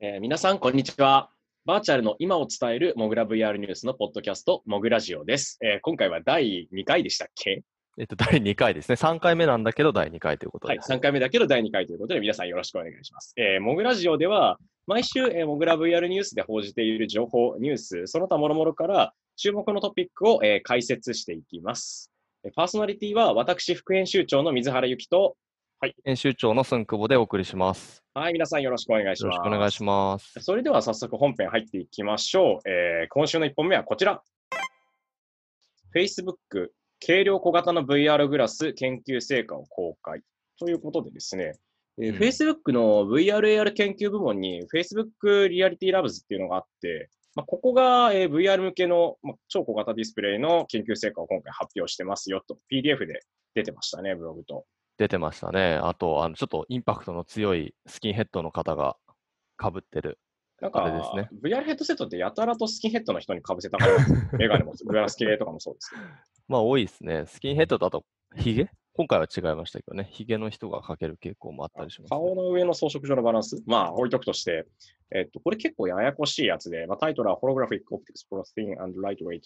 えー皆さん、こんにちは。バーチャルの今を伝えるモグラ VR ニュースのポッドキャスト、モグラジオです。えー今回は第2回でしたっけ？えっと、第2回ですね。3回目なんだけど、第2回ということはい、です。3回目だけど第2回ということで、皆さんよろしくお願いします。えーモグラジオでは、毎週、えーモグラ VR ニュースで報じている情報、ニュース、その他諸々から注目のトピックを、えー解説していきます。えーパーソナリティは私、副編集長の水原由紀と、編集長の寸久保でお送りします。はい、皆さんよろしくお願いしよます。ろしくお願いします。それでは早速本編入っていきましょう。えー今週の1本目はこちら。Facebook 軽量小型の VR グラス研究成果を公開。ということでですね、えーうん Facebook の VRAR 研究部門に Facebook リアリティラブズっていうのがあって、まあ、ここが、えー VR 向けの、まあ、超小型ディスプレイの研究成果を今回発表してますよと PDF で出てましたね、ブログと。出てましたね。あと、あのちょっとインパクトの強いスキンヘッドの方が被ってる。なんか、あれですね VR ヘッドセットってやたらとスキンヘッドの人に被せたがる メガネもグラス系とかもそうですけど。まあ、多いですね。スキンヘッドだと、ヒゲ今回は違いましたけどね。ヒゲの人がかける傾向もあったりします、顔の上の装飾上のバランス、まあ置いとくとして、えっと、これ結構ややこしいやつで、まあ、タイトルは Holographic Optics for Thin and Lightweight、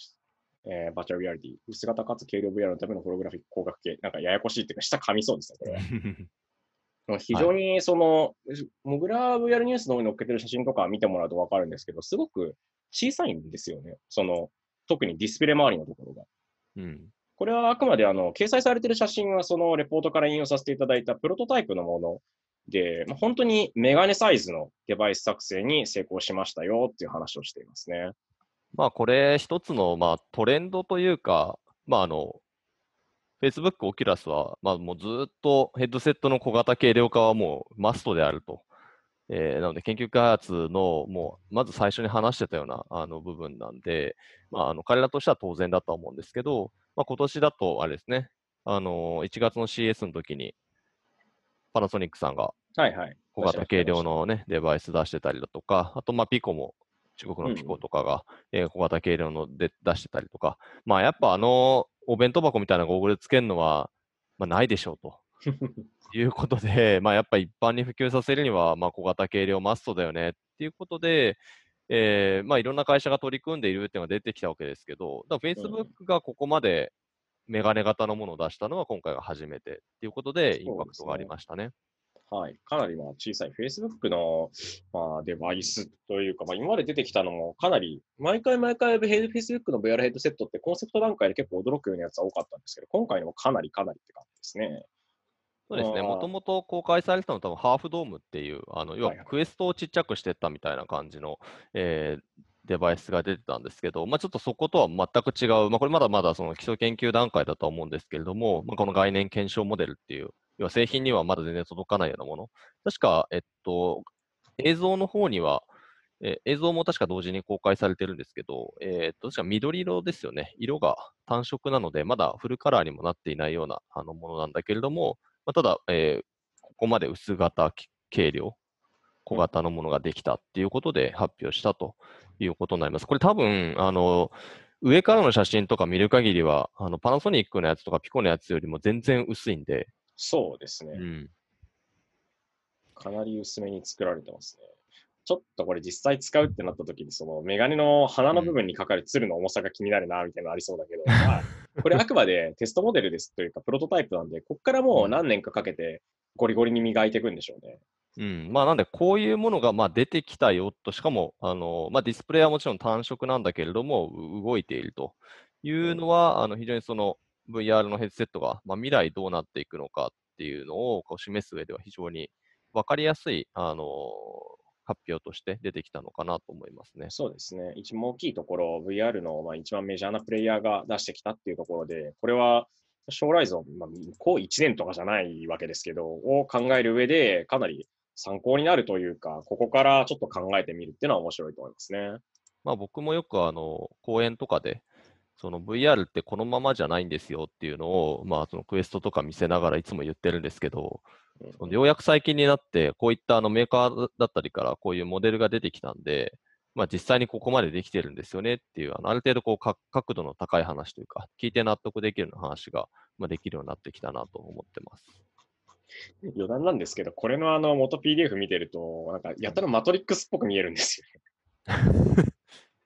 えー、Virtual Reality 薄型かつ軽量 VR のためのホログラフィック光学系。なんかややこしいっていうか、下噛みそうですね、これ は。非常にその、モグラ VR ニュースの上に載っけてる写真とか見てもらうとわかるんですけど、すごく小さいんですよね。その、特にディスプレイ周りのところが。うん。これはあくまであの掲載されている写真はそのレポートから引用させていただいたプロトタイプのもので、まあ、本当にメガネサイズのデバイス作成に成功しましたよっていう話をしていますね。まあ、これ一つの、まあ、トレンドというか、まあ、あの、Facebook、Oculus は、まあ、もうずっとヘッドセットの小型軽量化はもうマストであると。えーなので、研究開発の、もう、まず最初に話してたようなあの部分なんで、まあ、あの彼らとしては当然だとは思うんですけど、まあ、今年だと、あれですね、あの1月の CS の時に、パナソニックさんがはいはい。小型軽量のね、デバイス出してたりだとか、あと、まあ、ピコも、中国のピコとかが、えー小型軽量ので出してたりとか、まあ、やっぱあの、お弁当箱みたいなゴーグルつけるのは、まあ、ないでしょうと。いうことで、まあ、やっぱ一般に普及させるには、まあ、小型軽量マストだよね。っていうことで、えーまあ、いろんな会社が取り組んでいるっていうのが出てきたわけですけど、だから Facebook がここまでメガネ型のものを出したのは今回が初めてっていうことで、インパクトがありましたね。はい。かなりまあ小さい Facebook の、まあ、デバイスというか、まあ、今まで出てきたのもかなり、毎回毎回 Facebook の VR ヘッドセットってコンセプト段階で結構驚くようなやつは多かったんですけど、今回のもかなりかなりって感じですね。そうですね、もともと公開されてたのは多分ハーフドームっていう、あの要ははいはいクエストをちっちゃくしてったみたいな感じの、えーデバイスが出てたんですけど、まあ、ちょっとそことは全く違う、まあ、これまだまだその基礎研究段階だとは思うんですけれども、まあ、この概念検証モデルっていう、要は製品にはまだ全然届かないようなもの。確か、えっと、映像の方には、え映像も確か同時に公開されてるんですけど、えーっと、確か緑色ですよね。色が単色なので、まだフルカラーにもなっていないようなあのものなんだけれども、まあ、ただ、えーここまで薄型、軽量、小型のものができたっていうことで発表したということになります。これ多分、あの、上からの写真とか見る限りは、あのパナソニックのやつとかピコのやつよりも全然薄いんで、そうですね。うん、かなり薄めに作られてますね。ちょっとこれ実際使うってなった時に、そのメガネの鼻の部分にかかるツルの重さが気になるな、みたいなのありそうだけど、まあ、これあくまでテストモデルですというか、プロトタイプなんで、ここからもう何年かかけてゴリゴリに磨いていくんでしょうね。うん、まあなんで、こういうものがまあ出てきたよと、しかも、あのまあ、ディスプレイはもちろん単色なんだけれども、う動いているというのは、あの非常にその VR のヘッドセットが、まあ、未来どうなっていくのかっていうのをこう示す上では非常に分かりやすい、あの発表として出てきたのかなと思いますね。そうですね。一番大きいところ、VR のまあ一番メジャーなプレイヤーが出してきたっていうところで、これは将来像、まあ、こう1年とかじゃないわけですけど、を考える上で、かなり参考になるというか、ここからちょっと考えてみるっていうのは面白いと思いますね。まあ、僕もよくあの講演とかで、その VR ってこのままじゃないんですよっていうのを、まあ、そのクエストとか見せながらいつも言ってるんですけど、うんそのようやく最近になって、こういったあのメーカーだったりからこういうモデルが出てきたんで、まあ、実際にここまでできてるんですよねっていう、あのある程度こうか角度の高い話というか、聞いて納得できるような話が、まあ、できるようになってきたなと思ってます。余談なんですけど、これのあの元 PDF 見てると、なんかやたらマトリックスっぽく見えるんですよね。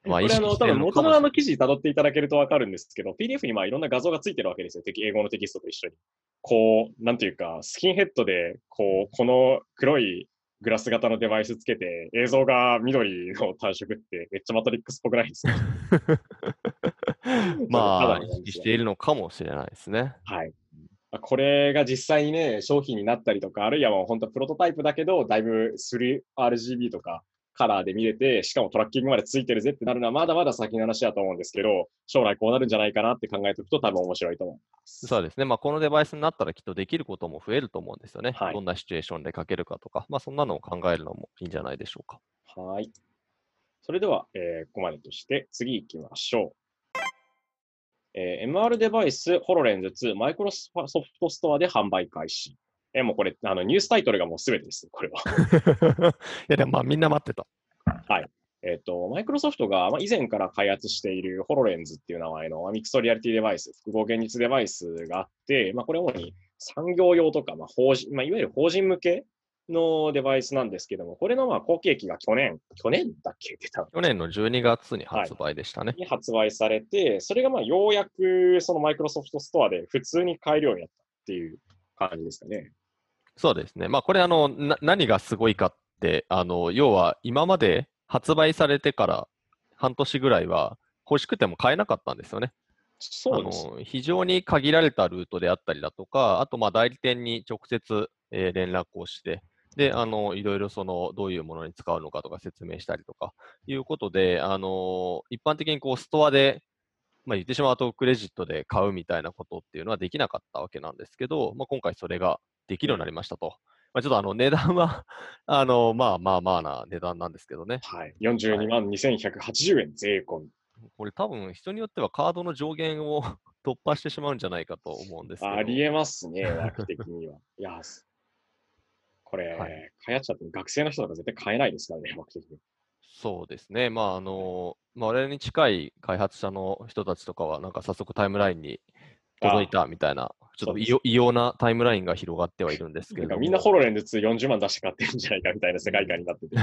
まあこれあの、多分元のあの記事辿っていただけるとわかるんですけど、PDF にまあいろんな画像がついてるわけですよ。敵英語のテキストと一緒に。こう、なんていうか、スキンヘッドで、こう、この黒いグラス型のデバイスつけて、映像が緑の単色ってめっちゃマトリックスっぽくないですか？まあ、意識しているのかもしれないですね。はい。これが実際にね、商品になったりとか、あるいはもう本当プロトタイプだけど、だいぶ 3RGB とかカラーで見れて、しかもトラッキングまでついてるぜってなるのはまだまだ先の話だと思うんですけど、将来こうなるんじゃないかなって考えておくと多分面白いと思います。そうですね。まあ、このデバイスになったらきっとできることも増えると思うんですよね。はいどんなシチュエーションでかけるかとか、まあ、そんなのを考えるのもいいんじゃないでしょうか。はい。それでは、えーここまでとして次行きましょう。えー MR デバイス HoloLens 2マイクロソフトストアで販売開始。えーもうこれ、あのニュースタイトルがもうすべてです、これは。いや、でもまあ、みんな待ってた。えっ、と、マイクロソフトが、まあ、以前から開発している HoloLens っていう名前のまあミクストリアリティデバイス、複合現実デバイスがあって、まあ、これ主に産業用とか、まあ法人まあ、いわゆる法人向けのデバイスなんですけども、これのまあ後継機が去年、去年だっけ？出た去年の12月に発売でしたね。に発売されて、それがまあようやくそのマイクロソフトストアで普通に買えるようになったっていう感じですかね。そうですね。まあ、これあのな、何がすごいかって、あの、要は今まで発売されてから半年ぐらいは欲しくても買えなかったんですよね。そうです。あの非常に限られたルートであったりだとか、あとまあ代理店に直接、えー連絡をして、で、あの、いろいろその、どういうものに使うのかとか説明したりとか、いうことで、あの、一般的にこう、ストアで、まあ言ってしまうとクレジットで買うみたいなことっていうのはできなかったわけなんですけど、まあ今回それができるようになりましたと。まあちょっとあの、値段は、あの、まあまあまあな値段なんですけどね。はい。42万2180円税込み。これ多分人によってはカードの上限を 突破してしまうんじゃないかと思うんですけど。ありえますね、枠的には。いや、すこれ、はい買っちゃって学生の人とか絶対買えないですからね、枠的に。そうですね。まあ、あの、まあ、我々に近い開発者の人たちとかは、なんか早速タイムラインに届いたみたいな、ちょっと異様なタイムラインが広がってはいるんですけれどみんなホロレンズ2 40万出して買ってるんじゃないかみたいな世界観になってて。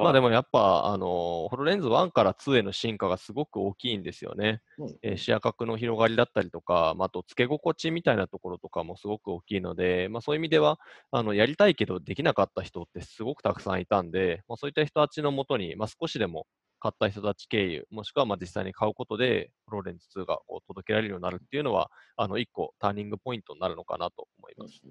まあでもやっぱ、あの、ホロレンズ1から2への進化がすごく大きいんですよね。うんえー視野角の広がりだったりとか、まあ、あと付け心地みたいなところとかもすごく大きいので、まあ、そういう意味では、あの、やりたいけどできなかった人ってすごくたくさんいたんで、まあ、そういった人たちのもとに、まあ、少しでも買った人たち経由、もしくはまあ実際に買うことで、ホロレンズ2がこう届けられるようになるっていうのは、あの、一個ターニングポイントになるのかなと思います。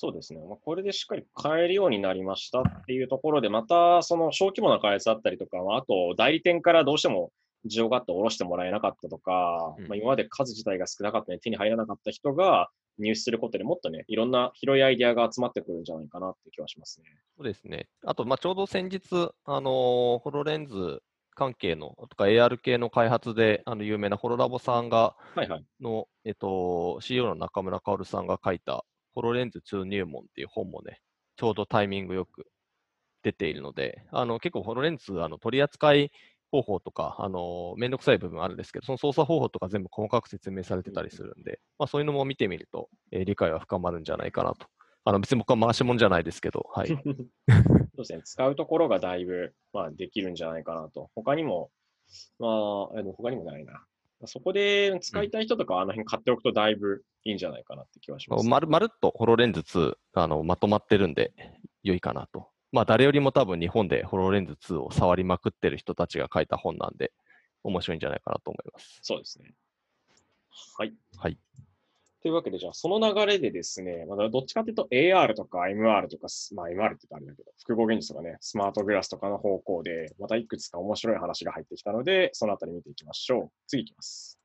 そうですね。まあ、これでしっかり買えるようになりましたっていうところで、またその小規模な開発だったりとか、まああと代理店からどうしても需要があって下ろしてもらえなかったとか、うんまあ、今まで数自体が少なかったので手に入らなかった人が入手することでもっとね、いろんな広いアイデアが集まってくるんじゃないかなって気はしますね。そうですね。あと、まあ、ちょうど先日、あのーホロレンズ関係の、とか AR 系の開発で、あの、有名なホロラボさんが、はいはい。の、えっと、CEO の中村薫さんが書いた、ホロレンズ2入門っていう本もね、ちょうどタイミングよく出ているので、あの、結構ホロレンズ、あの、取り扱い方法とか、あの、めんどくさい部分あるんですけど、その操作方法とか全部細かく説明されてたりするんで、まあ、そういうのも見てみると、えー理解は深まるんじゃないかなと。あの、別に僕は回し物じゃないですけど、はい。そうですね。使うところがだいぶ、まあ、できるんじゃないかなと。他にも、まあ、えでも他にもないな。そこで使いたい人とかはあの辺買っておくとだいぶいいんじゃないかなって気はします。まるまるっとホロレンズ2あのまとまってるんで良いかなと。まあ誰よりも多分日本でホロレンズ2を触りまくってる人たちが書いた本なんで面白いんじゃないかなと思います。そうですね。はい。はい。というわけで、じゃあその流れでですね、まだどっちかというと AR とか MR とか、すまあ MR って言うとあれだけど、複合現実とかね、スマートグラスとかの方向で、またいくつか面白い話が入ってきたので、そのあたり見ていきましょう。次いきます。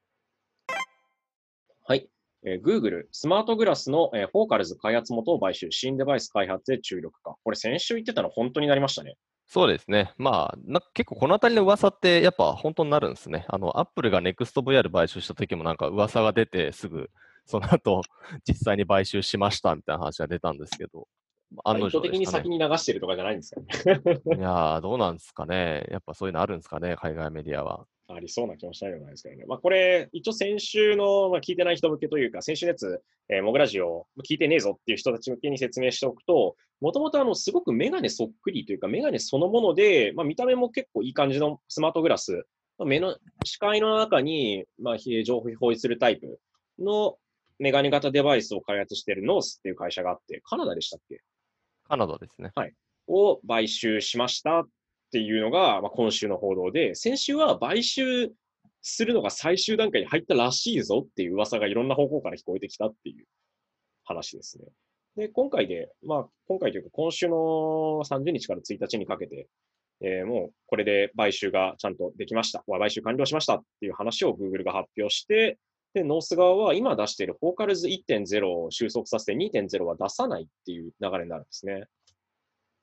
はい。えー Google、スマートグラスの、えーフォーカルズ開発元を買収、新デバイス開発で注力化。これ先週言ってたの本当になりましたね。そうですね。まあ、な結構このあたりの噂ってやっぱ本当になるんですね。あの、アップルが NEXTVR 買収した時もなんか噂が出てすぐ、その後実際に買収しましたみたいな話が出たんですけど、案の意図的に先。に流してるとかじゃないんですかね。いやー、どうなんですかね。やっぱそういうのあるんですかね、海外メディアは。ありそうな気もしないでもないですけどね。まあ、これ、一応先週の、まあ、聞いてない人向けというか、先週のやつ、えー、モグラジオ聞いてねえぞっていう人たち向けに説明しておくと、もともとあの、すごくメガネそっくりというか、メガネそのもので、まあ、見た目も結構いい感じのスマートグラス、まあ、目の、視界の中に、まあ、情報表示するタイプのメガネ型デバイスを開発しているノースっていう会社があって、カナダでしたっけ？カナダですね。はい。を買収しましたっていうのが、まあ、今週の報道で、先週は買収するのが最終段階に入ったらしいぞっていう噂がいろんな方向から聞こえてきたっていう話ですね。で、今回で、まあ、今回というか今週の30日から1日にかけて、えー、もうこれで買収がちゃんとできました。買収完了しましたっていう話を Google が発表して、で、ノース側は今出しているフォーカルズ1.0を収束させて2.0は出さないっていう流れになるんですね。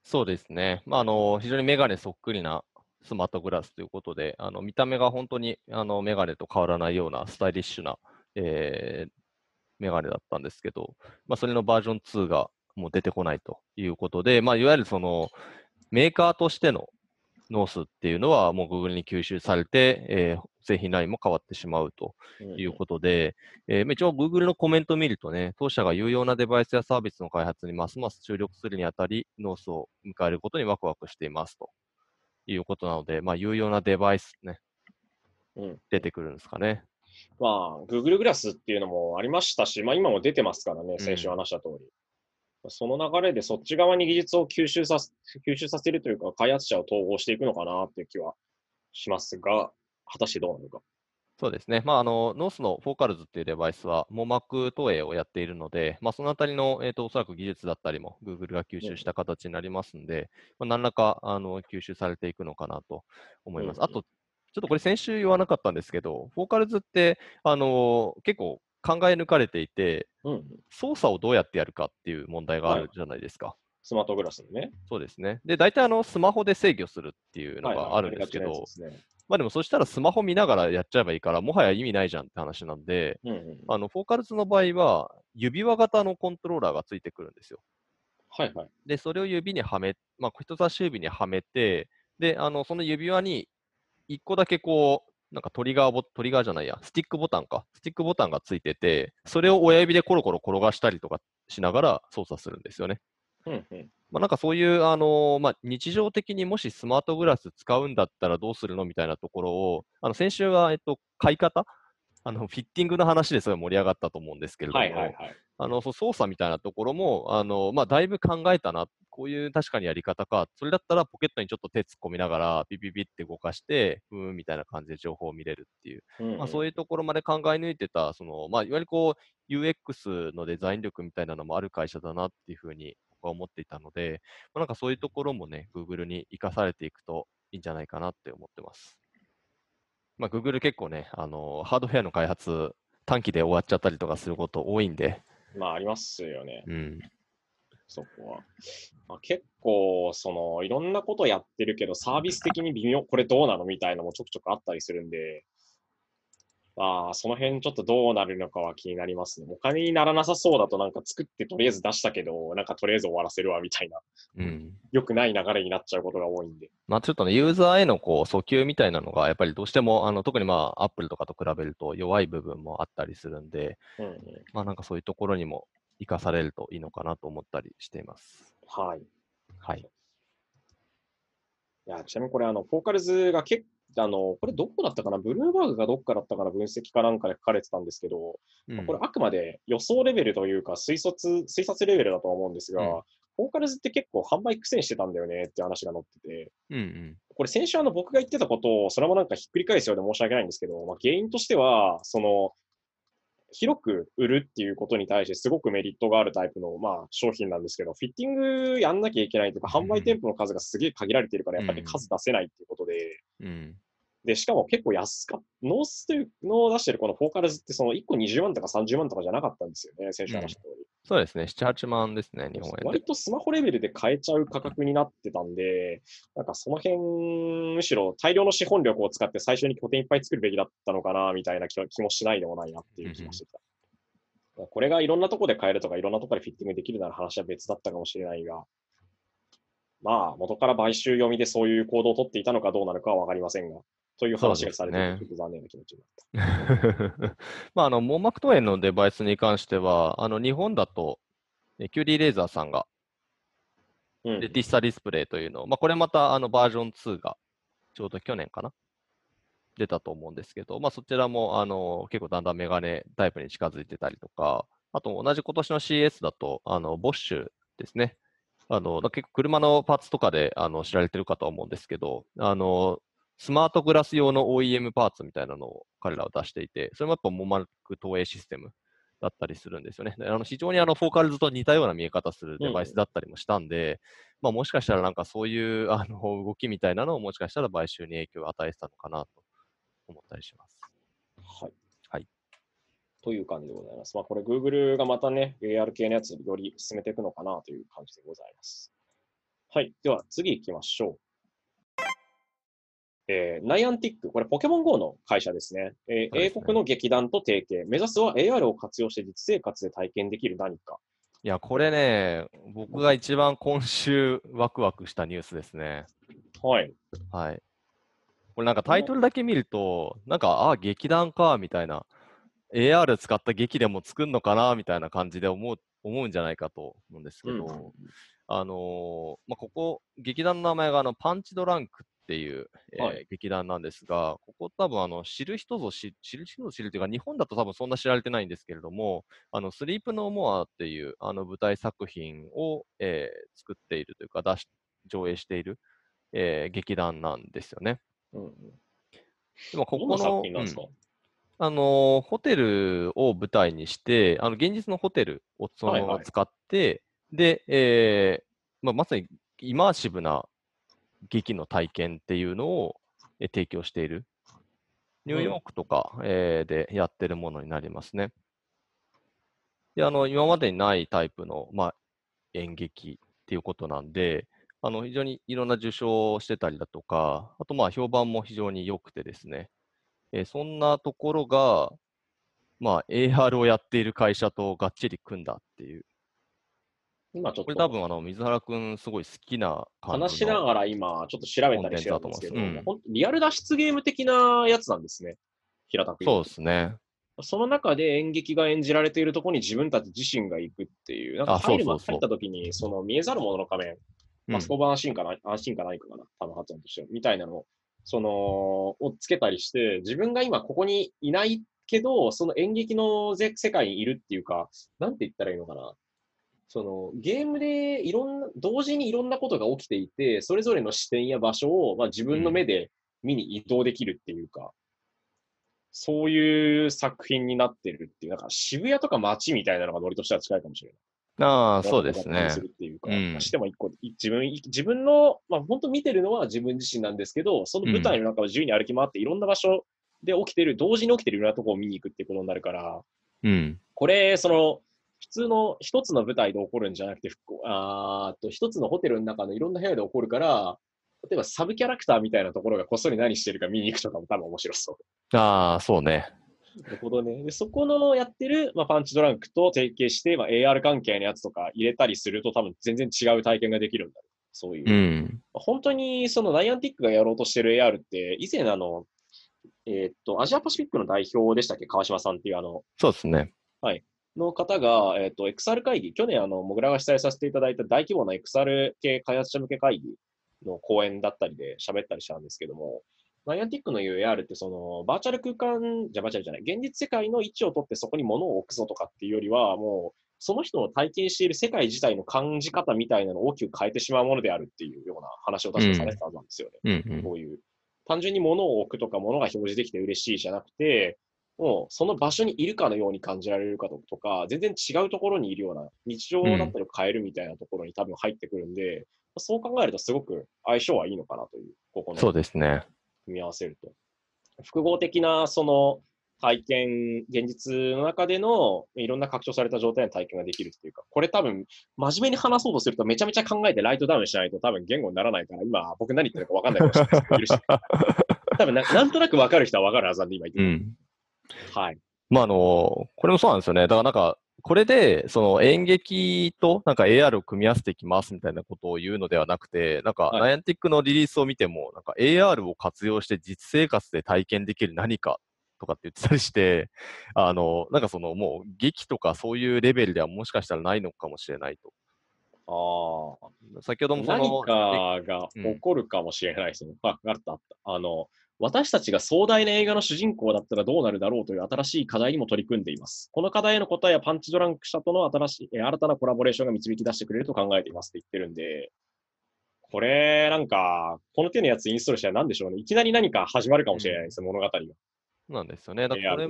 そうですね。まあ、あの、非常にメガネそっくりなスマートグラスということで、あの見た目が本当にあのメガネと変わらないようなスタイリッシュな、えー、メガネだったんですけど、まあ、それのバージョン2がもう出てこないということで、まあ、いわゆるそのメーカーとしてのノースっていうのはもう Google に吸収されて、えー、製品ラインも変わってしまうということで、うん、えー、一応 Google のコメントを見るとね、当社が有用なデバイスやサービスの開発にますます注力するにあたり、ノースを迎えることにワクワクしていますということなので、まあ、有用なデバイスね、うん、出てくるんですかね。まあ、Google グラスっていうのもありましたし、まあ今も出てますからね、先週話した通り。うん、その流れでそっち側に技術を吸収さ吸収させるというか、開発者を統合していくのかなっていう気はしますが、果たしてどうなのか。そうですね。まあ、あの、ノースのフォーカルズっていうデバイスは、網膜投影をやっているので、まあ、そのあたりの、えっ、ー、と、おそらく技術だったりも、Google が吸収した形になりますんで、うん、まあ、何らか、あの、吸収されていくのかなと思います。うん、あと、ちょっとこれ先週言わなかったんですけど、フォーカルズって、あの、結構考え抜かれていて、うん、操作をどうやってやるかっていう問題があるじゃないですか。はいスマートグラスね。そうですね。で、大体あの、スマホで制御するっていうのがあるんですけど、はいはいまあでもそしたらスマホ見ながらやっちゃえばいいから、もはや意味ないじゃんって話なんで、うんうん、あのフォーカルズの場合は、指輪型のコントローラーがついてくるんですよ。はいはい。で、それを指にはめ、まあ、人差し指にはめて、で、あのその指輪に1個だけこう、なんかトリガーボ、トリガーじゃないや、スティックボタンか。スティックボタンがついてて、それを親指でコロコロ転がしたりとかしながら操作するんですよね。うんうん、まあ、なんかそういう、あのー、まあ、日常的にもしスマートグラス使うんだったらどうするのみたいなところを、あの先週は、えっと、買い方？あのフィッティングの話ですごい盛り上がったと思うんですけれども、はいはいはい、あの操作みたいなところも、あのまあ、だいぶ考えたな、こういう確かにやり方か、それだったらポケットにちょっと手突っ込みながら、ピピピって動かして、ふーんみたいな感じで情報を見れるっていう、うんうん、まあ、そういうところまで考え抜いてた、そのまあ、いわゆるこう UX のデザイン力みたいなのもある会社だなっていうふうに僕は思っていたので、まあ、なんかそういうところもね、Google に生かされていくといいんじゃないかなって思ってます。まあ、Google 結構ね、あのハードウェアの開発、短期で終わっちゃったりとかすること多いんで。まあ、ありますよね。うん。そこは。まあ、結構、その、いろんなことやってるけど、サービス的に微妙、これどうなのみたいなのもちょくちょくあったりするんで、ああ、その辺ちょっとどうなるのかは気になりますね。お金にならなさそうだとなんか作ってとりあえず出したけど、なんかとりあえず終わらせるわみたいな、うん、よくない流れになっちゃうことが多いんで。まあちょっとね、ユーザーへのこう訴求みたいなのがやっぱりどうしても、あの特にまあアップルとかと比べると弱い部分もあったりするんで、うんうん、まあなんかそういうところにも生かされるといいのかなと思ったりしています。はい。はい。いや、ちなみにこれ、あの、フォーカルズが結あの、これどこだったかな？ブルーバーグがどっかだったかな？分析かなんかで書かれてたんですけど、うん、これあくまで予想レベルというか推察、推察レベルだと思うんですが、うん、フォーカルズって結構販売苦戦してたんだよねって話が載ってて、うんうん、これ先週あの僕が言ってたことをそれもなんかひっくり返すようで申し訳ないんですけど、まあ、原因としては、その、広く売るっていうことに対してすごくメリットがあるタイプの、まあ、商品なんですけど、フィッティングやんなきゃいけないというか、販売店舗の数がすげえ限られてるから、やっぱり数出せないっていうことで、うん、で、しかも結構安かった。ノースというのを出してるこのフォーカルズってその1個20万とか30万とかじゃなかったんですよね、先週話した通り、うん。そうですね、7、8万ですね、日本円で。割とスマホレベルで買えちゃう価格になってたんで、なんかその辺、むしろ大量の資本力を使って最初に拠点いっぱい作るべきだったのかな、みたいな気もしないでもないなっていう気もしてた。うん、これがいろんなとこで買えるとか、いろんなとこでフィッティングできるなら話は別だったかもしれないが、まあ、元から買収読みでそういう行動を取っていたのかどうなのかはわかりませんが、という話がされてねて、ちょっと残念な気持ちになった。まあ、あの、網膜投影のデバイスに関しては、あの、日本だと、えキュリーレーザーさんが、うんレティッサディスプレイというのを、まあ、これまた、あの、バージョン2が、ちょうど去年かな？出たと思うんですけど、まあ、そちらも、あの、結構だんだんメガネタイプに近づいてたりとか、あと、同じ今年の CS だと、あの、ボッシュですね。あの、だ結構車のパーツとかで、あの、知られてるかとは思うんですけど、あの、スマートグラス用の OEM パーツみたいなのを彼らは出していて、それもやっぱモマルク投影システムだったりするんですよね。であの非常にあのフォーカルズと似たような見え方するデバイスだったりもしたんで、まあ、もしかしたらなんかそういうあの動きみたいなのをもしかしたら買収に影響を与えてたのかなと思ったりします。はい。はい。という感じでございます。まあ、これ、Google がまたね、AR 系のやつより進めていくのかなという感じでございます。はい。では、次行きましょう。えー、ナイアンティック、これポケモン GO の会社ですね。えーね英国の劇団と提携。目指すは AR を活用して実生活で体験できる何か。いや、これね、僕が一番今週ワクワクしたニュースですね。はい。はい。これなんかタイトルだけ見ると、なんか、ああ、劇団か、みたいな。AR 使った劇でも作るのかな、みたいな感じで思う、思うんじゃないかと思うんですけど、うんあのーまあ、ここ、劇団の名前があのパンチドランクっていう、えーはい劇団なんですが、ここ多分あの知る人ぞ知知る人ぞ知るというか、日本だと多分そんな知られてないんですけれども、あのスリープノーモアっていうあの舞台作品を、えー作っているというか、出し上映している、えー劇団なんですよね。うんうん。でもここの、品なんですか、うんあのーホテルを舞台にして、あの現実のホテルをそのまはいはいま使って、で、えーまあ、まさにイマーシブな劇の体験っていうのをえ提供している。ニューヨークとか、えーでやってるものになりますね。で、あの、今までにないタイプの、まあ、演劇っていうことなんで、あの、非常にいろんな受賞をしてたりだとか、あと、まあ、評判も非常に良くてですね、えーそんなところが、まあ、AR をやっている会社とがっちり組んだっていう。今ちょっこれ多と分、あの、水原くんすごい好きな話しながら今ちょっと調べたりしてるんですけど、うんリアル脱出ゲーム的なやつなんですね。平たく言そうですね。その中で演劇が演じられているところに自分たち自身が行くっていう、なんか入る入った時に、その見えざるものの仮面、うんマスコバ安心かな、安心かないかかな、多分発音としては、みたいなのを、その、をつけたりして、自分が今ここにいないけど、その演劇のぜ世界にいるっていうか、なんて言ったらいいのかな。そのゲームでいろんな、同時にいろんなことが起きていて、それぞれの視点や場所を、まあ、自分の目で見に移動できるっていうか、そういう作品になってるっていう、なんか渋谷とか街みたいなのがノリとしては近いかもしれない。ああ、そうですねす。るっていうか、うんまあしても一個、い自分、い自分の、まあ本当見てるのは自分自身なんですけど、その舞台の中を自由に歩き回って、いろんな場所で起きてる、同時に起きてるいろんなところを見に行くってことになるから、うん。これ、その、普通の一つの舞台で起こるんじゃなくて、ふあと一つのホテルの中のいろんな部屋で起こるから、例えばサブキャラクターみたいなところがこっそり何してるか見に行くとかも多分面白そう。ああ、そうね。なるほどね。でそこのやってる、まあ、パンチドランクと提携して、まあ、AR 関係のやつとか入れたりすると多分全然違う体験ができるんだ。そういう。うん。本当にそのナイアンティックがやろうとしてる AR って、以前あの、えーっと、アジアパシフィックの代表でしたっけ？川島さんっていうあの、そうですね。の方が、えーっと、XR 会議、去年あの、モグラが主催させていただいた大規模な XR 系開発者向け会議の講演だったりで喋ったりしたんですけども、ナイアンティックの言う AR ってその、バーチャル空間、じゃバーチャルじゃない、現実世界の位置を取ってそこに物を置くぞとかっていうよりは、もう、その人の体験している世界自体の感じ方みたいなのを大きく変えてしまうものであるっていうような話を確かされてたはずなんですよね。うんうん。こういう、単純に物を置くとか物が表示できて嬉しいじゃなくて、もうその場所にいるかのように感じられるかとか、全然違うところにいるような、日常だったりを変えるみたいなところに多分入ってくるんで、そう考えるとすごく相性はいいのかなという、ここのそうですね。組み合わせると。複合的なその体験、現実の中でのいろんな拡張された状態の体験ができるっていうか、これ多分真面目に話そうとするとめちゃめちゃ考えてライトダウンしないと多分言語にならないから、今僕何言ってるか分かんないかもしれないです 多分ななんとなく分かる人は分かるはずなんで今言ってる。うん。はい。まあ、あの、これもそうなんですよね。だからなんか、これで、その演劇となんか AR を組み合わせていきますみたいなことを言うのではなくて、なんかはいナイアンティックのリリースを見ても、なんか AR を活用して実生活で体験できる何かとかって言ってたりして、あの、なんかそのもう劇とかそういうレベルではもしかしたらないのかもしれないと。ああ。先ほどもそ何の、かが起こるかもしれないですね。あ、あったあった。あの、私たちが壮大な映画の主人公だったらどうなるだろうという新しい課題にも取り組んでいます。この課題への答えはパンチドランク社との新しい、えー新たなコラボレーションが導き出してくれると考えていますって言ってるんで、これ、なんか、この手のやつインストールしたら何でしょうね。いきなり何か始まるかもしれないです、物語が。そうなんですよね。だからこれ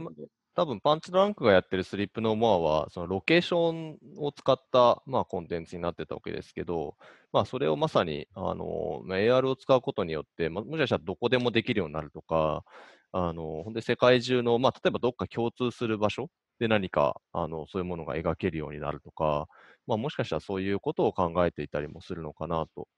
多分パンチドランクがやってるスリップノーモアは、そのロケーションを使った、まあ、コンテンツになってたわけですけど、まあ、それをまさに、あの、まあ AR を使うことによって、まあ、もしかしたらどこでもできるようになるとか、あの、ほんで世界中の、まあ、例えばどっか共通する場所で何か、あの、そういうものが描けるようになるとか、まあ、もしかしたらそういうことを考えていたりもするのかなと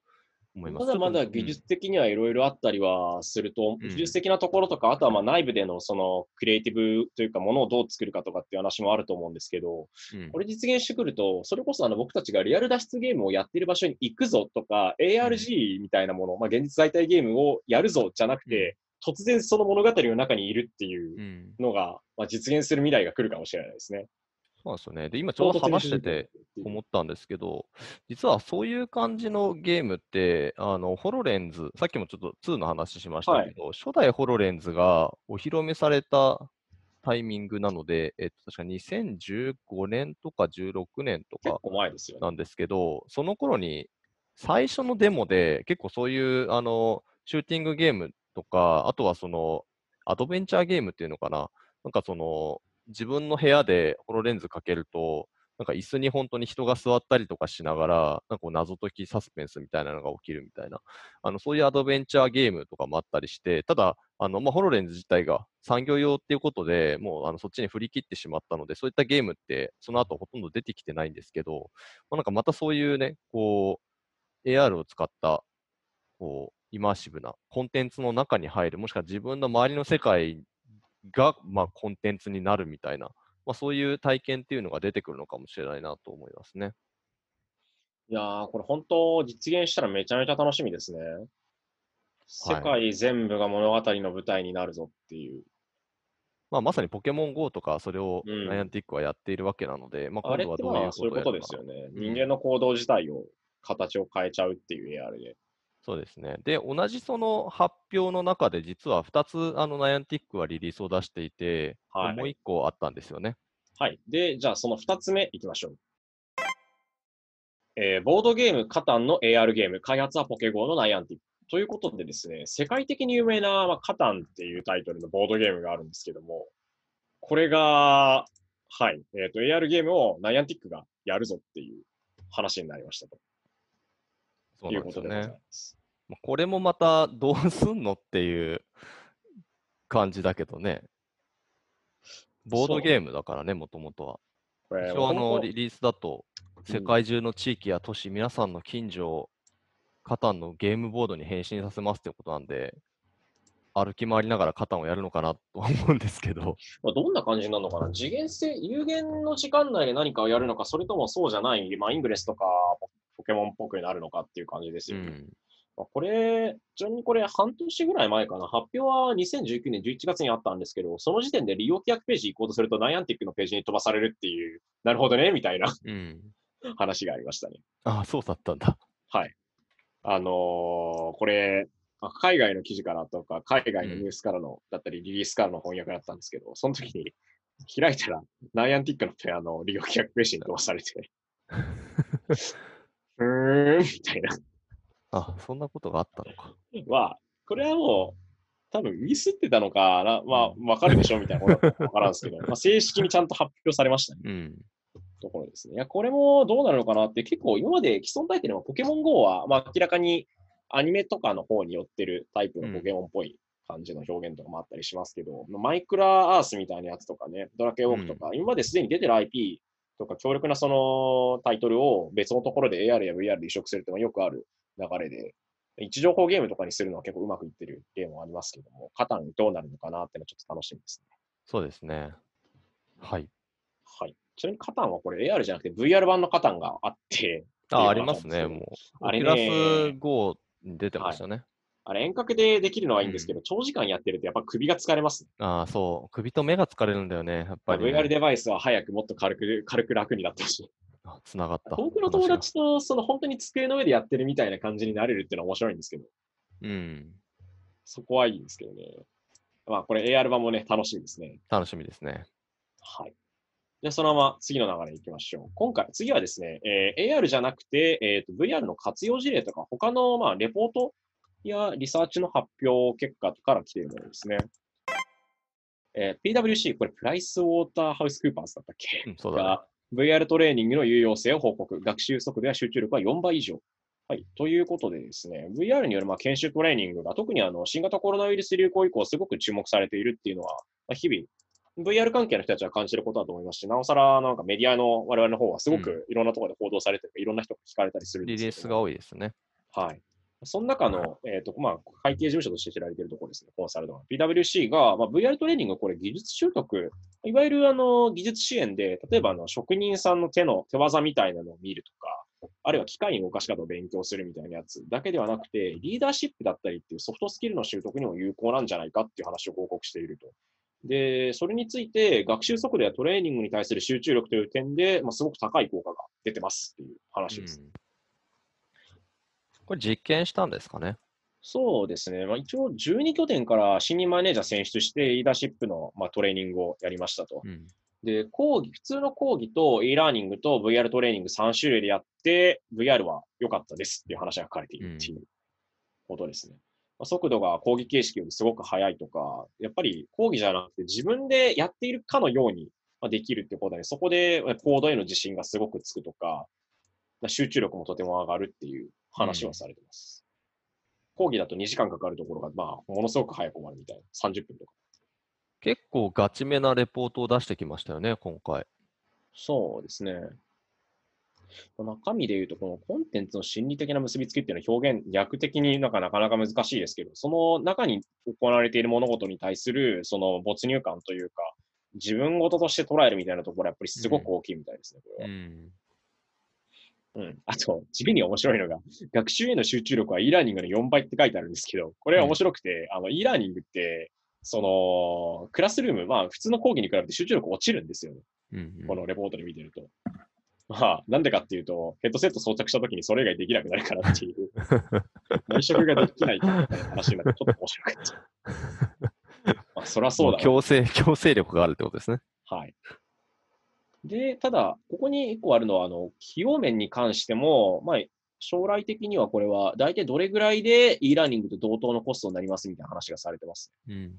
思います。まだまだ技術的にはいろいろあったりはすると、う。ん。技術的なところとか、あとはまあ内部でのそのクリエイティブというか、ものをどう作るかとかっていう話もあると思うんですけど、うん。これ実現してくると、それこそあの僕たちがリアル脱出ゲームをやっている場所に行くぞとか、ARG みたいなもの、まあ、現実代替ゲームをやるぞじゃなくて、突然その物語の中にいるっていううん。のが、まあ、実現する未来が来るかもしれないですね。そうなんですよね。で、今ちょうど話してて、思ったんですけど、実はそういう感じのゲームって、あの、ホロレンズ、さっきもちょっと2の話しましたけど、初代ホロレンズがお披露目されたタイミングなので、えっと、確か2015年とか16年とか結構前ですよね。なんですけど、その頃に最初のデモで結構そういう、あの、シューティングゲームとか、あとはその、アドベンチャーゲームっていうのかな、なんかその、自分の部屋でホロレンズかけると、なんか椅子に本当に人が座ったりとかしながら、なんかこう謎解きサスペンスみたいなのが起きるみたいな、あのそういうアドベンチャーゲームとかもあったりして、ただ、あのまあ、ホロレンズ自体が産業用っていうことでもうあのそっちに振り切ってしまったので、そういったゲームってその後ほとんど出てきてないんですけど、まあ、なんかまたそういうね、こう、AR を使った、こう、イマーシブなコンテンツの中に入る、もしくは自分の周りの世界が、まあ、コンテンツになるみたいな、まあ、そういう体験っていうのが出てくるのかもしれないなと思いますね。いやー、これ本当実現したらめちゃめちゃ楽しみですね。世界全部が物語の舞台になるぞっていう。まあ、まさにポケモン GO とか、それをうんナイアンティックはやっているわけなので、まあ、あれって今度はどういうまあそういうことですよね。うん人間の行動自体を、形を変えちゃうっていう AR で。そうですね。で、同じその発表の中で、実は2つ、あの、ナイアンティックはリリースを出していて、はいもう1個あったんですよね。はい。で、じゃあその2つ目いきましょう。えーボードゲーム、カタンの AR ゲーム、開発はポケゴーのナイアンティック。ということでですね、世界的に有名な、まあ、カタンっていうタイトルのボードゲームがあるんですけども、これが、はい、えっ、と、AR ゲームをナイアンティックがやるぞっていう話になりましたとそうなんですよね。これもまたどうすんのっていう感じだけどね。ボードゲームだからね、もともとは。これ一応あ元々のリリースだと、世界中の地域や都市、皆さんの近所をカタンのゲームボードに変身させますってことなんで、歩き回りながらカタンをやるのかなと思うんですけど、まあ、どんな感じになるのかな？次元性、有限の時間内で何かをやるのか、それともそうじゃない、まあ、イングレスとかポポケモンっぽくなるのかっていう感じですよね。うん、まあこれ、ちなみにこれ半年ぐらい前かな。発表は2019年11月にあったんですけど、その時点で利用規約ページ行こうとすると、ナイアンティックのページに飛ばされるっていう、なるほどね、みたいなうん。話がありましたね。ああ、そうだったんだ。はい。あのーこれ、あ海外の記事からとか、海外のニュースからの、だったり、リリースからの翻訳だったんですけど、その時に開いたら、ナイアンティックのペあの利用規約ページに飛ばされて、うーん、みたいな。あ、そんなことがあったのか。は、これはもう、多分ミスってたのかな、まあ、わかるでしょみたいなことわからんですけど、まあ、正式にちゃんと発表されましたね。うん。ところですね。いや、これもどうなるのかなって、結構今まで既存タイトルのポケモン GO は、まあ、明らかにアニメとかの方に寄ってるタイプのポケモンっぽい感じの表現とかもあったりしますけど、まあマイクラアースみたいなやつとかね、ドラケウォークとか、今まですでに出てる IP とか強力なそのタイトルを別のところで AR や VR で移植するっていうのはよくある流れで、位置情報ゲームとかにするのは結構うまくいってるゲームもありますけども、カタンどうなるのかなっていうのはちょっと楽しみですね。そうですね。はい。はい。ちなみにカタンはこれ AR じゃなくて VR 版のカタンがあって、あ、ありますね、もう。あれオキュラねス GO に出てましたね。あれ遠隔でできるのはいいんですけど、長時間やってるとやっぱ首が疲れますね。ああ、そう。首と目が疲れるんだよね、やっぱり、ね。VR デバイスは早くもっと軽く、軽く楽になってほしい。あ繋がった。遠くの友達と、その本当に机の上でやってるみたいな感じになれるっていうのは面白いんですけど、うん。そこはいいんですけどね。まあこれ AR 版もね、楽しいですね。楽しみですね。はい。で、そのまま次の流れいきましょう。今回、次はですね、えー AR じゃなくて、えーと、VR の活用事例とか、他の、まあ、レポートやリサーチの発表結果から来ているものですね。えー PWC、これ、プライスウォーターハウスクーパーズだったっけ、うん、そうだ VR トレーニングの有用性を報告。学習速度や集中力は4倍以上。はい。ということでですね、VR によるまあ研修トレーニングが特にあの新型コロナウイルス流行以降すごく注目されているっていうのは、まあ日々、VR 関係の人たちは感じることだと思いますし、なおさらなんかメディアの我々の方はすごくいろんなところで報道されてる、いろんな人が聞かれたりするんですリリースが多いですね。はい。その中の、えっ、と、まあ、会計事務所として知られているところですね、コンサルトが。PWC が、まあ、VR トレーニング、これ技術習得、いわゆるあの技術支援で、例えばあの職人さんの手の手技みたいなのを見るとか、あるいは機械の動かし方を勉強するみたいなやつだけではなくて、リーダーシップだったりっていうソフトスキルの習得にも有効なんじゃないかっていう話を報告していると。で、それについて学習速度やトレーニングに対する集中力という点で、まあ、すごく高い効果が出てますっていう話です。うんこれ実験したんですかね？そうですね。まあ、一応12拠点から新任マネージャー選出して、リーダーシップの、まあ、トレーニングをやりましたと。うん。で、講義、普通の講義と e ラーニングと VR トレーニング3種類でやって、VR は良かったですっていう話が書かれているっていうことですね。まあ、速度が講義形式よりすごく速いとか、やっぱり講義じゃなくて自分でやっているかのようにまあできるってことで、そこでまあコードへの自信がすごくつくとか、まあ集中力もとても上がるっていう話はされてます。講義だと2時間かかるところが、まあ、ものすごく早く終わるみたいな。30分とか。結構ガチめなレポートを出してきましたよね、今回。そうですね。中身で言うと、このコンテンツの心理的な結びつきっていうのは表現、逆的になんかなかなか難しいですけど、その中に行われている物事に対するその没入感というか、自分事として捉えるみたいなところはやっぱりすごく大きいみたいですね、これは。ん。うん。あと、地味に面白いのが、学習への集中力は e ラーニングの4倍って書いてあるんですけど、これは面白くて、あの e ラーニングって、その、クラスルーム、まあ普通の講義に比べて集中力落ちるんですよね。うんうんこのレポートで見てると。まあ、なんでかっていうと、ヘッドセット装着したときにそれ以外できなくなるからっていう、内職ができないみたいな話になって、ちょっと面白かった。まあ、そりゃそうだな。強制、強制力があるってことですね。はい。で、ただ、ここに一個あるのは、あの、費用面に関しても、まあ、将来的にはこれは、大体どれぐらいで e ラーニングと同等のコストになりますみたいな話がされてます。うん。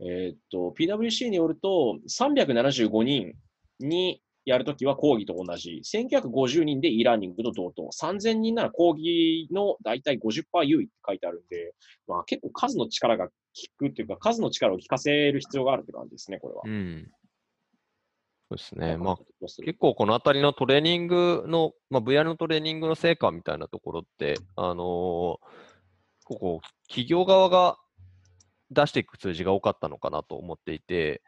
えーっと、PWC によると、375人にやるときは講義と同じ、1950人で e ラーニングと同等、3000人なら講義の大体50%優位って書いてあるんで、まあ、結構数の力が効くっていうか、数の力を効かせる必要があるって感じですね、これは。うん。そうですね。まあ、結構このあたりのトレーニングの、まあ、VR のトレーニングの成果みたいなところって、あのーここ、企業側が出していく数字が多かったのかなと思っていて、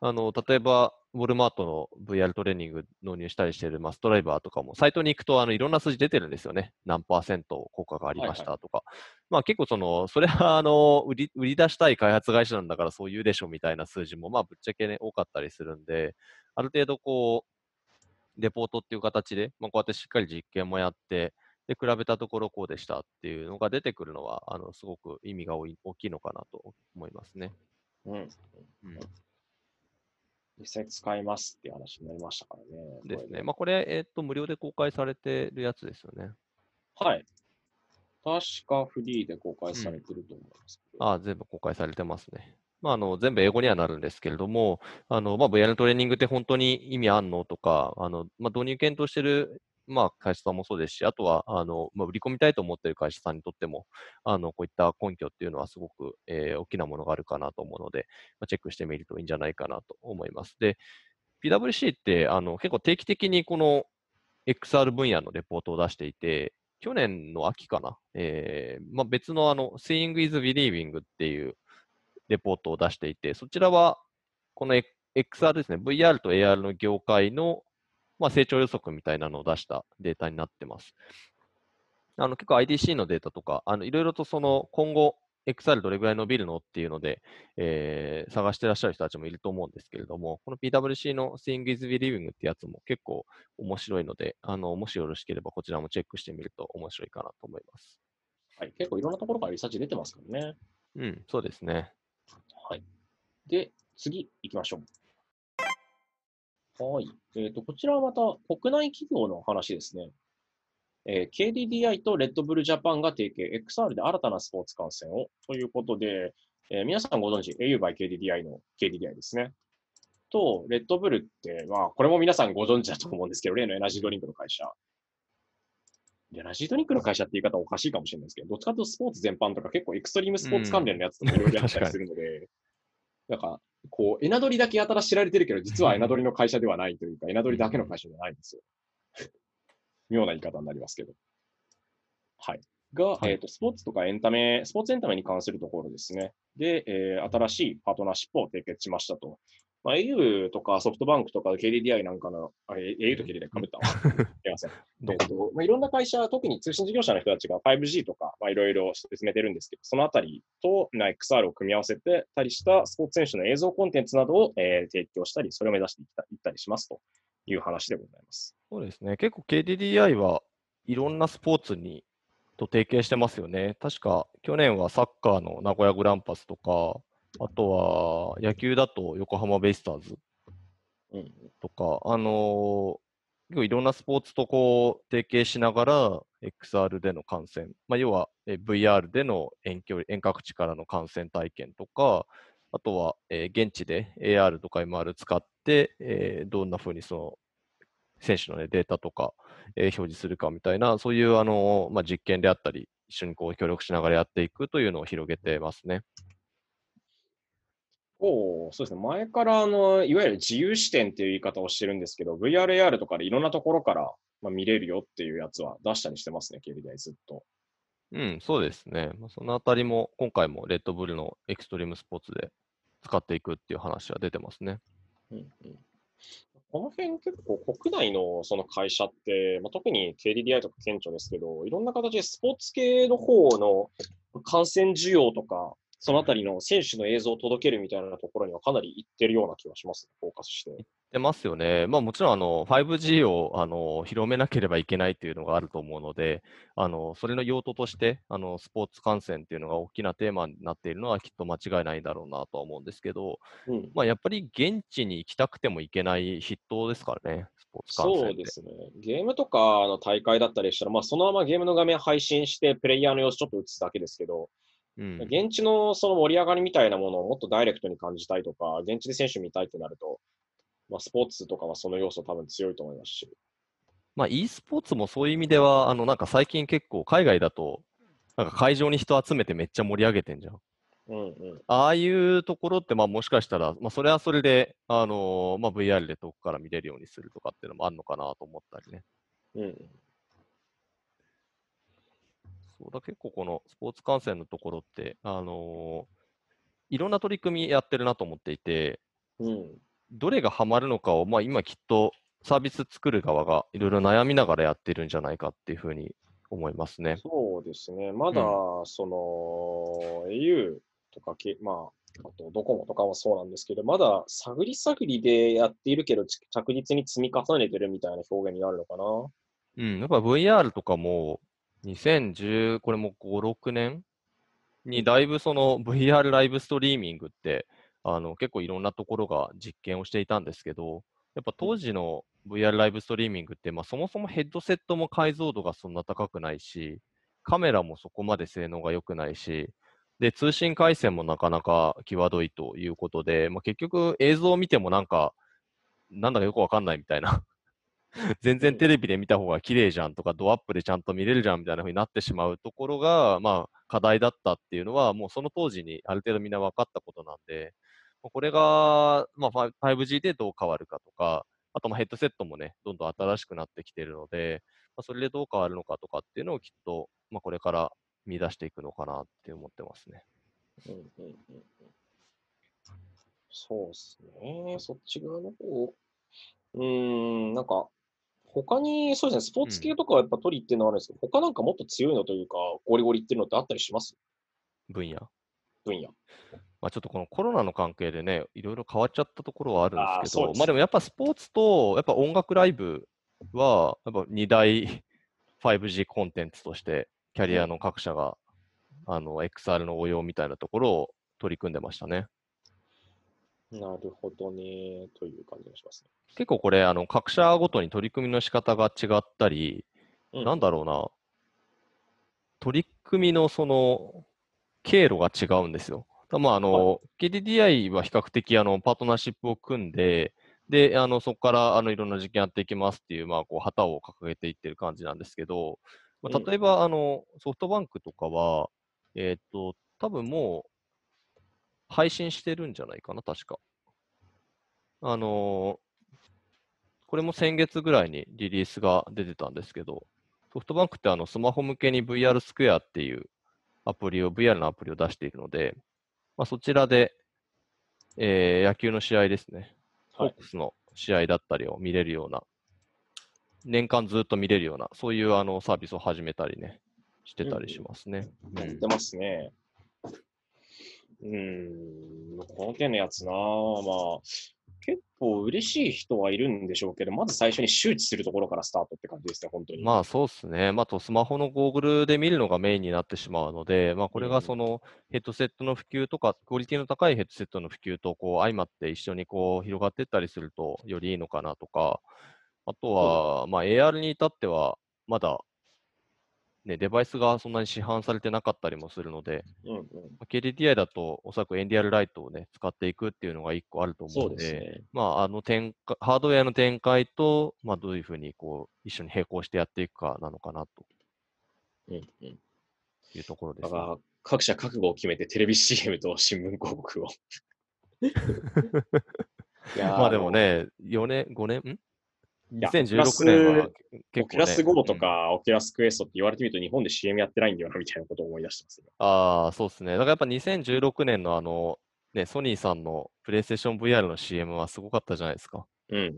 あの、例えば、ウォルマートの VR トレーニング納入したりしているマスドライバーとかも、サイトに行くと、あの、いろんな数字出てるんですよね。何パーセント効果がありましたとか。まあ結構その、それは、あの、売り、売り出したい開発会社なんだからそう言うでしょみたいな数字も、まあぶっちゃけね、多かったりするんで、ある程度こう、レポートっていう形で、まあ、こうやってしっかり実験もやって、で、比べたところこうでしたっていうのが出てくるのは、あの、すごく意味が大きいのかなと思いますね。うん。うん、実際使いますっていう話になりましたからね。ですね。まあ、これ、えっと、無料で公開されてるやつですよね。はい。確かフリーで公開されてると思いますけど。ああ、全部公開されてますね。まあ、あの、全部英語にはなるんですけれども、あの、まあ、VR のトレーニングって本当に意味あんのとか、あの、まあ、導入検討してる、まあ、会社さんもそうですし、あとは、あの、まあ、売り込みたいと思っている会社さんにとっても、あの、こういった根拠っていうのはすごく、えー大きなものがあるかなと思うので、まあ、チェックしてみるといいんじゃないかなと思います。で、PWC って、あの、結構定期的にこの XR 分野のレポートを出していて、去年の秋かな、えーまあ、別のあの、Seeing is Believing っていうレポートを出していて、そちらは、この XR ですね、VR と AR の業界のまあ、成長予測みたいなのを出したデータになってます。あの結構 IDC のデータとか、あのいろいろとその今後、XR どれぐらい伸びるのっていうので、えー、探してらっしゃる人たちもいると思うんですけれども、この PWC の Seeing is Believing ってやつも結構面白いので、あのもしよろしければこちらもチェックしてみると面白いかなと思います。はい、結構いろんなところからリサーチ出てますからね。うん、そうですね。はい。で、次行きましょう。はい。えっ、ー、と、こちらはまた国内企業の話ですね。えー、KDDI とレッドブルジャパンが提携、XR で新たなスポーツ観戦をということで、えー、皆さんご存知、au by KDDI の KDDI ですね。と、レッドブルって、まあ、これも皆さんご存知だと思うんですけど、例のエナジードリンクの会社。エナジードリンクの会社って言い方おかしいかもしれないですけど、どっちかというとスポーツ全般とか結構エクストリームスポーツ関連のやつとかいろいろやったりするので、なんか、こう、エナドリだけやたら知られてるけど、実はエナドリの会社ではないというか、エナドリだけの会社じゃないんですよ。妙な言い方になりますけど。はい。が、はい、えっ、ー、と、スポーツとかエンタメ、スポーツエンタメに関するところですね。で、えー、新しいパートナーシップを締結しましたと。まあ、au とかソフトバンクとか KDDI なんかの、あ au と KDDI かぶったわ。すみません。えっとまあ、いろんな会社、特に通信事業者の人たちが 5G とか、まあ、いろいろ進めてるんですけど、そのあたりと XR を組み合わせてたりしたスポーツ選手の映像コンテンツなどを、えー、提供したり、それを目指していったいったりしますという話でございます。そうですね。結構 KDDI はいろんなスポーツにと提携してますよね。確か去年はサッカーの名古屋グランパスとか、あとは野球だと横浜ベイスターズとか、あの結構いろんなスポーツとこう提携しながら XR での観戦、まあ、要は VR での遠距離遠隔地からの観戦体験とか、あとは、えー、現地で AR とか MR 使って、えー、どんなふうにその選手の、ね、データとか、えー、表示するかみたいな、そういうあの、まあ、実験であったり、一緒にこう協力しながらやっていくというのを広げてますね。そうそうですね。前からあの、いわゆる自由視点っていう言い方をしてるんですけど、VRAR とかでいろんなところから、まあ、見れるよっていうやつは出したりしてますね、ケリダイずっと。うん、そうですね。まあ、そのあたりも、今回もレッドブルのエクストリームスポーツで使っていくっていう話は出てますね。うんうんこの辺結構国内のその会社って、まあ、特に KDDI とか顕著ですけど、いろんな形でスポーツ系の方の感染需要とか、そのあたりの選手の映像を届けるみたいなところにはかなりいってるような気がします、フォーカスして。いってますよね。まあもちろんあの 5G をあの広めなければいけないというのがあると思うので、あのそれの用途としてあのスポーツ観戦っていうのが大きなテーマになっているのはきっと間違いないだろうなとは思うんですけど、うん、まあやっぱり現地に行きたくても行けない筆頭ですからね。スポーツ観戦そうですね。ゲームとかの大会だったりしたら、まあ、そのままゲームの画面配信して、プレイヤーの様子ちょっと映すだけですけど、うん、現地のその盛り上がりみたいなものをもっとダイレクトに感じたいとか、現地で選手見たいってなると、まあ、スポーツとかはその要素多分強いと思いますし。まあ、e スポーツもそういう意味では、あの、なんか最近結構海外だと、なんか会場に人集めてめっちゃ盛り上げてんじゃん。うんうん、ああいうところって、まあ、もしかしたら、まあ、それはそれで、あのー、まあ、VR で遠くから見れるようにするとかっていうのもあるのかなと思ったりね。うん、そうだ結構このスポーツ観戦のところって、あのー、いろんな取り組みやってるなと思っていて、うん、どれがハマるのかを、まあ、今きっとサービス作る側がいろいろ悩みながらやってるんじゃないかっていうふうに思いますね。そうですね。まだ、うん、その au とか、まあ、あとドコモとかもそうなんですけど、まだ探り探りでやっているけど、着実に積み重ねてるみたいな表現になるのかな。うん、やっぱ VR とかも、2010、これも5、6年にだいぶその VR ライブストリーミングって、あの結構いろんなところが実験をしていたんですけど、やっぱ当時の VR ライブストリーミングって、まあ、そもそもヘッドセットも解像度がそんな高くないし、カメラもそこまで性能が良くないし、で、通信回線もなかなか際どいということで、まあ、結局映像を見てもなんか、なんだかよくわかんないみたいな 全然テレビで見た方が綺麗じゃんとか、ドアップでちゃんと見れるじゃんみたいな風になってしまうところが、まあ、課題だったっていうのは、もうその当時にある程度みんな分かったことなんで、これが、まあ、5G でどう変わるかとか、あとまヘッドセットもね、どんどん新しくなってきているので、まあ、それでどう変わるのかとかっていうのをきっと、まあ、これから見出していくのかなって思ってますね。うんうんうん、そうですね。そっち側の方、うん、なんか、他に、そうですね、スポーツ系とかはやっぱトリっていうのはあるんですけど、他なんかもっと強いのというか、ゴリゴリっていうのってあったりします？分野？分野。まあ、ちょっとこのコロナの関係でね、いろいろ変わっちゃったところはあるんですけど、そうですまあでもやっぱスポーツと、やっぱ音楽ライブは、やっぱ2大 5G コンテンツとして、キャリアの各社が、あの、XR の応用みたいなところを取り組んでましたね。なるほどね、という感じがしますね。結構これ、あの、各社ごとに取り組みの仕方が違ったり、うんなんだろうな、取り組みのその、経路が違うんですよ。たまあ、あの、KDDI は比較的、あの、パートナーシップを組んで、で、あの、そこから、あの、いろんな実験やっていきますっていう、まあ、こう、旗を掲げていってる感じなんですけど、まあ、うん例えば、あの、ソフトバンクとかは、えーっと、多分もう、配信してるんじゃないかな、確か。あのこれも先月ぐらいにリリースが出てたんですけど、ソフトバンクってあのスマホ向けに VR スクエアっていうアプリを、VR のアプリを出しているので、まあ、そちらで、えー野球の試合ですね、ホはいークスの試合だったりを見れるような、年間ずっと見れるような、そういうあのサービスを始めたりね、してたりしますね。うんやってますね。うーん、この手のやつな、まあ、結構嬉しい人はいるんでしょうけど、まず最初に周知するところからスタートって感じですね、本当に。まあそうですね。まあ、あとスマホのゴーグルで見るのがメインになってしまうので、まあ、これうん。がそのヘッドセットの普及とか、クオリティの高いヘッドセットの普及とこう相まって一緒にこう広がっていったりするとよりいいのかなとか、あとは、まあ、AR に至ってはまだ、ね、デバイスがそんなに市販されてなかったりもするので、うんうん、まあ KDDI だとおそらく NDR ライトをね、使っていくっていうのが一個あると思うので。まあ、あの展開、ハードウェアの展開と、まあ、どういうふうにこう一緒に並行してやっていくかなのかなとうんうん、いうところですね。各社覚悟を決めてテレビ CM と新聞広告を。まあでも、ね、4年、5年、?2016 年はオ結構、ね。キュラス GO とうんか、オキュラスクエストって言われてみると日本で CM やってないんだよなみたいなことを思い出してます、ね。ああ、そうですね。だからやっぱ2016年のあの、ね、ソニーさんのプレイステーション VR の CM はすごかったじゃないですか。うんうんうん。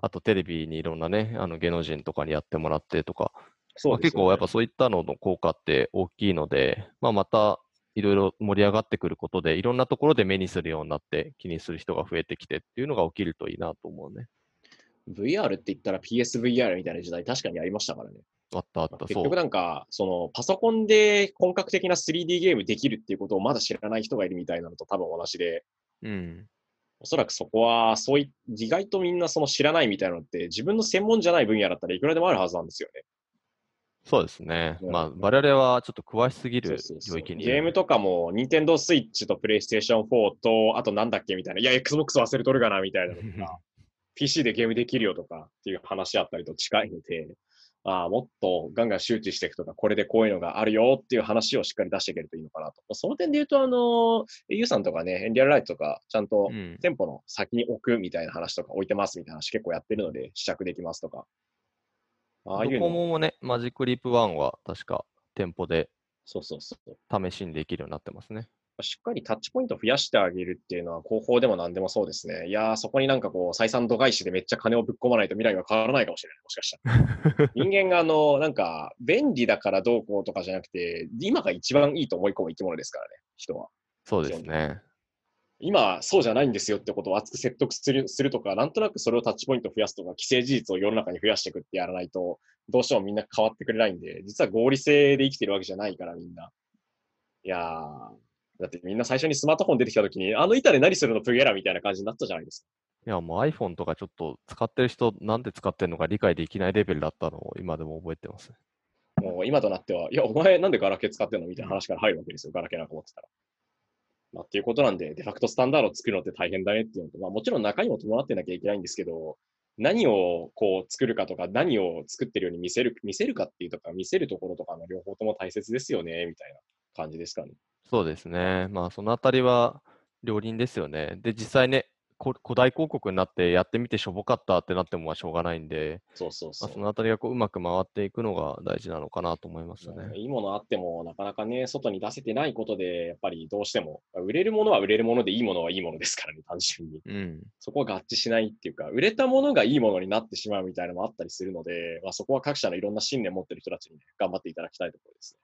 あとテレビにいろんなね、あの芸能人とかにやってもらってとか、まあ、そうですよね結構やっぱそういったのの効果って大きいので、まあ、またいろいろ盛り上がってくることで、いろんなところで目にするようになって、気にする人が増えてきてっていうのが起きるといいなと思うね。VR って言ったら PSVR みたいな時代確かにありましたからね。あったあった、結局。なんか、そのパソコンで本格的な 3D ゲームできるっていうことをまだ知らない人がいるみたいなのと多分同じで、うん。おそらくそこは、そうい意外とみんなその知らないみたいなのって自分の専門じゃない分野だったらいくらでもあるはずなんですよね。そうですね。うんまあ、我々はちょっと詳しすぎる領域にゲームとかも、任天堂スイッチとプレイステーション4と、あとなんだっけみたいな、いや、Xbox 忘れとるがなみたいなのとか、PC でゲームできるよとかっていう話あったりと近いので、ああ、もっとガンガン周知していくとか、これでこういうのがあるよっていう話をしっかり出していけるといいのかなと。その点で言うと、あの、ユウさんとかね、エンリアルライトとか、ちゃんとうん。店舗の先に置くみたいな話とか置いてますみたいな話結構やってるので、試着できますとか。ああいうの、モもね、マジックリープ1は確か店舗でそうそうそう。試しにできるようになってますね。しっかりタッチポイント増やしてあげるっていうのは広報でも何でもそうですね。いやー、そこになんかこう、採算度外視でめっちゃ金をぶっ込まないと未来が変わらないかもしれない。もしかしたら。人間があの、なんか、便利だからどうこうとかじゃなくて、今が一番いいと思い込む生き物ですからね、人は。そうですね。今、そうじゃないんですよってことを熱く説得するするとか、なんとなくそれをタッチポイント増やすとか、既成事実を世の中に増やしていくってやらないと、どうしてもみんな変わってくれないんで、実は合理性で生きてるわけじゃないから、みんな。いやー、だってみんな最初にスマートフォン出てきたときに、あの板で何するのプゲラみたいな感じになったじゃないですいや、もう iPhone とかちょっと使ってる人、なんで使ってるのか理解できないレベルだったのを今でも覚えてます。か。もう今となっては、いや、お前なんでガラケー使ってんのみたいな話から入るわけですよ、ガラケーなんか持ってたら。まあ、っていうことなんで、デファクトスタンダードを作るのって大変だねっていうのと、まあ、もちろん中身も伴ってなきゃいけないんですけど、何をこう作るかとか、何を作ってるように見せる、見せるかっていうとか、見せるところとかの両方とも大切ですよね、みたいな感じですかね。そうですね。まあ、そのあたりは両輪ですよね。で、実際ね、古代広告になってやってみてしょぼかったってなってもまあしょうがないんで、そうそうそう。まあ、そのあたりがこううまく回っていくのが大事なのかなと思いますよね。いいものあっても、なかなかね、外に出せてないことで、やっぱりどうしても、売れるものは売れるもので、いいものはいいものですからね、単純に。うん。そこは合致しないっていうか、売れたものがいいものになってしまうみたいなのもあったりするので、まあ、そこは各社のいろんな信念を持ってる人たちに、ね、頑張っていただきたいところです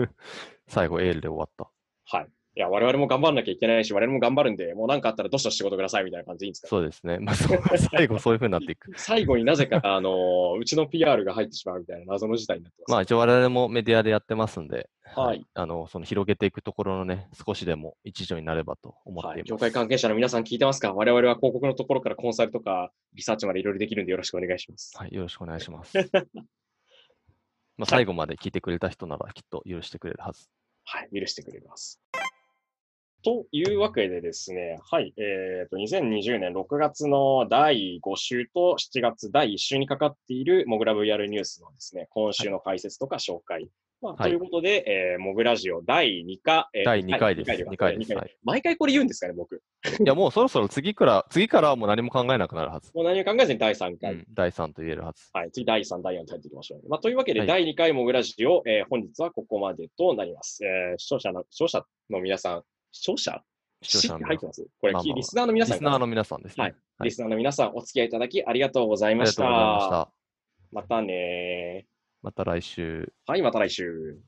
ね。最後、エールで終わった。はい。いや、我々も頑張らなきゃいけないし、我々も頑張るんで、もう何かあったらどしどし仕事くださいみたいな感じでいいんですか？そうですね。まあ、そう最後そういうふうになっていく。最後になぜか、あの、うちの PR が入ってしまうみたいな謎の事態になってます。まあ、一応我々もメディアでやってますんで、はい。あの、その広げていくところのね、少しでも一助になればと思っていはい、ます。業界関係者の皆さん聞いてますか？我々は広告のところからコンサルとかリサーチまでいろいろできるんでよろしくお願いします。はい、よろしくお願いします。まあ、最後まで聞いてくれた人ならきっと許してくれるはず。はい、許してくれます。というわけでですね、はい、えっ、と、2020年6月の第5週と7月第1週にかかっているモグラ VR ニュースのですね、今週の解説とか紹介。まあ、はいということで、えーモグラジオ第2回、えー第2回ですはい2回です二はい毎回これ言うんですかね、僕。いや、もうそろそろ次から、次からはもう何も考えなくなるはず。もう何も考えずに第3回。うん、第3と言えるはず。はい、次第3、第4と入っていきましょう。まあ、というわけで、はい第2回モグラジオ、えー本日はここまでとなります。えー視聴者の、視聴者の皆さん、視聴者？視聴者入ってます？これ、まあまあリスナーの皆さんかリスナーの皆さんですね。はいはいリスナーの皆さん、お付き合いいただきありがとうございましありがとうございましたた。。またねまた来週。はい、また来週。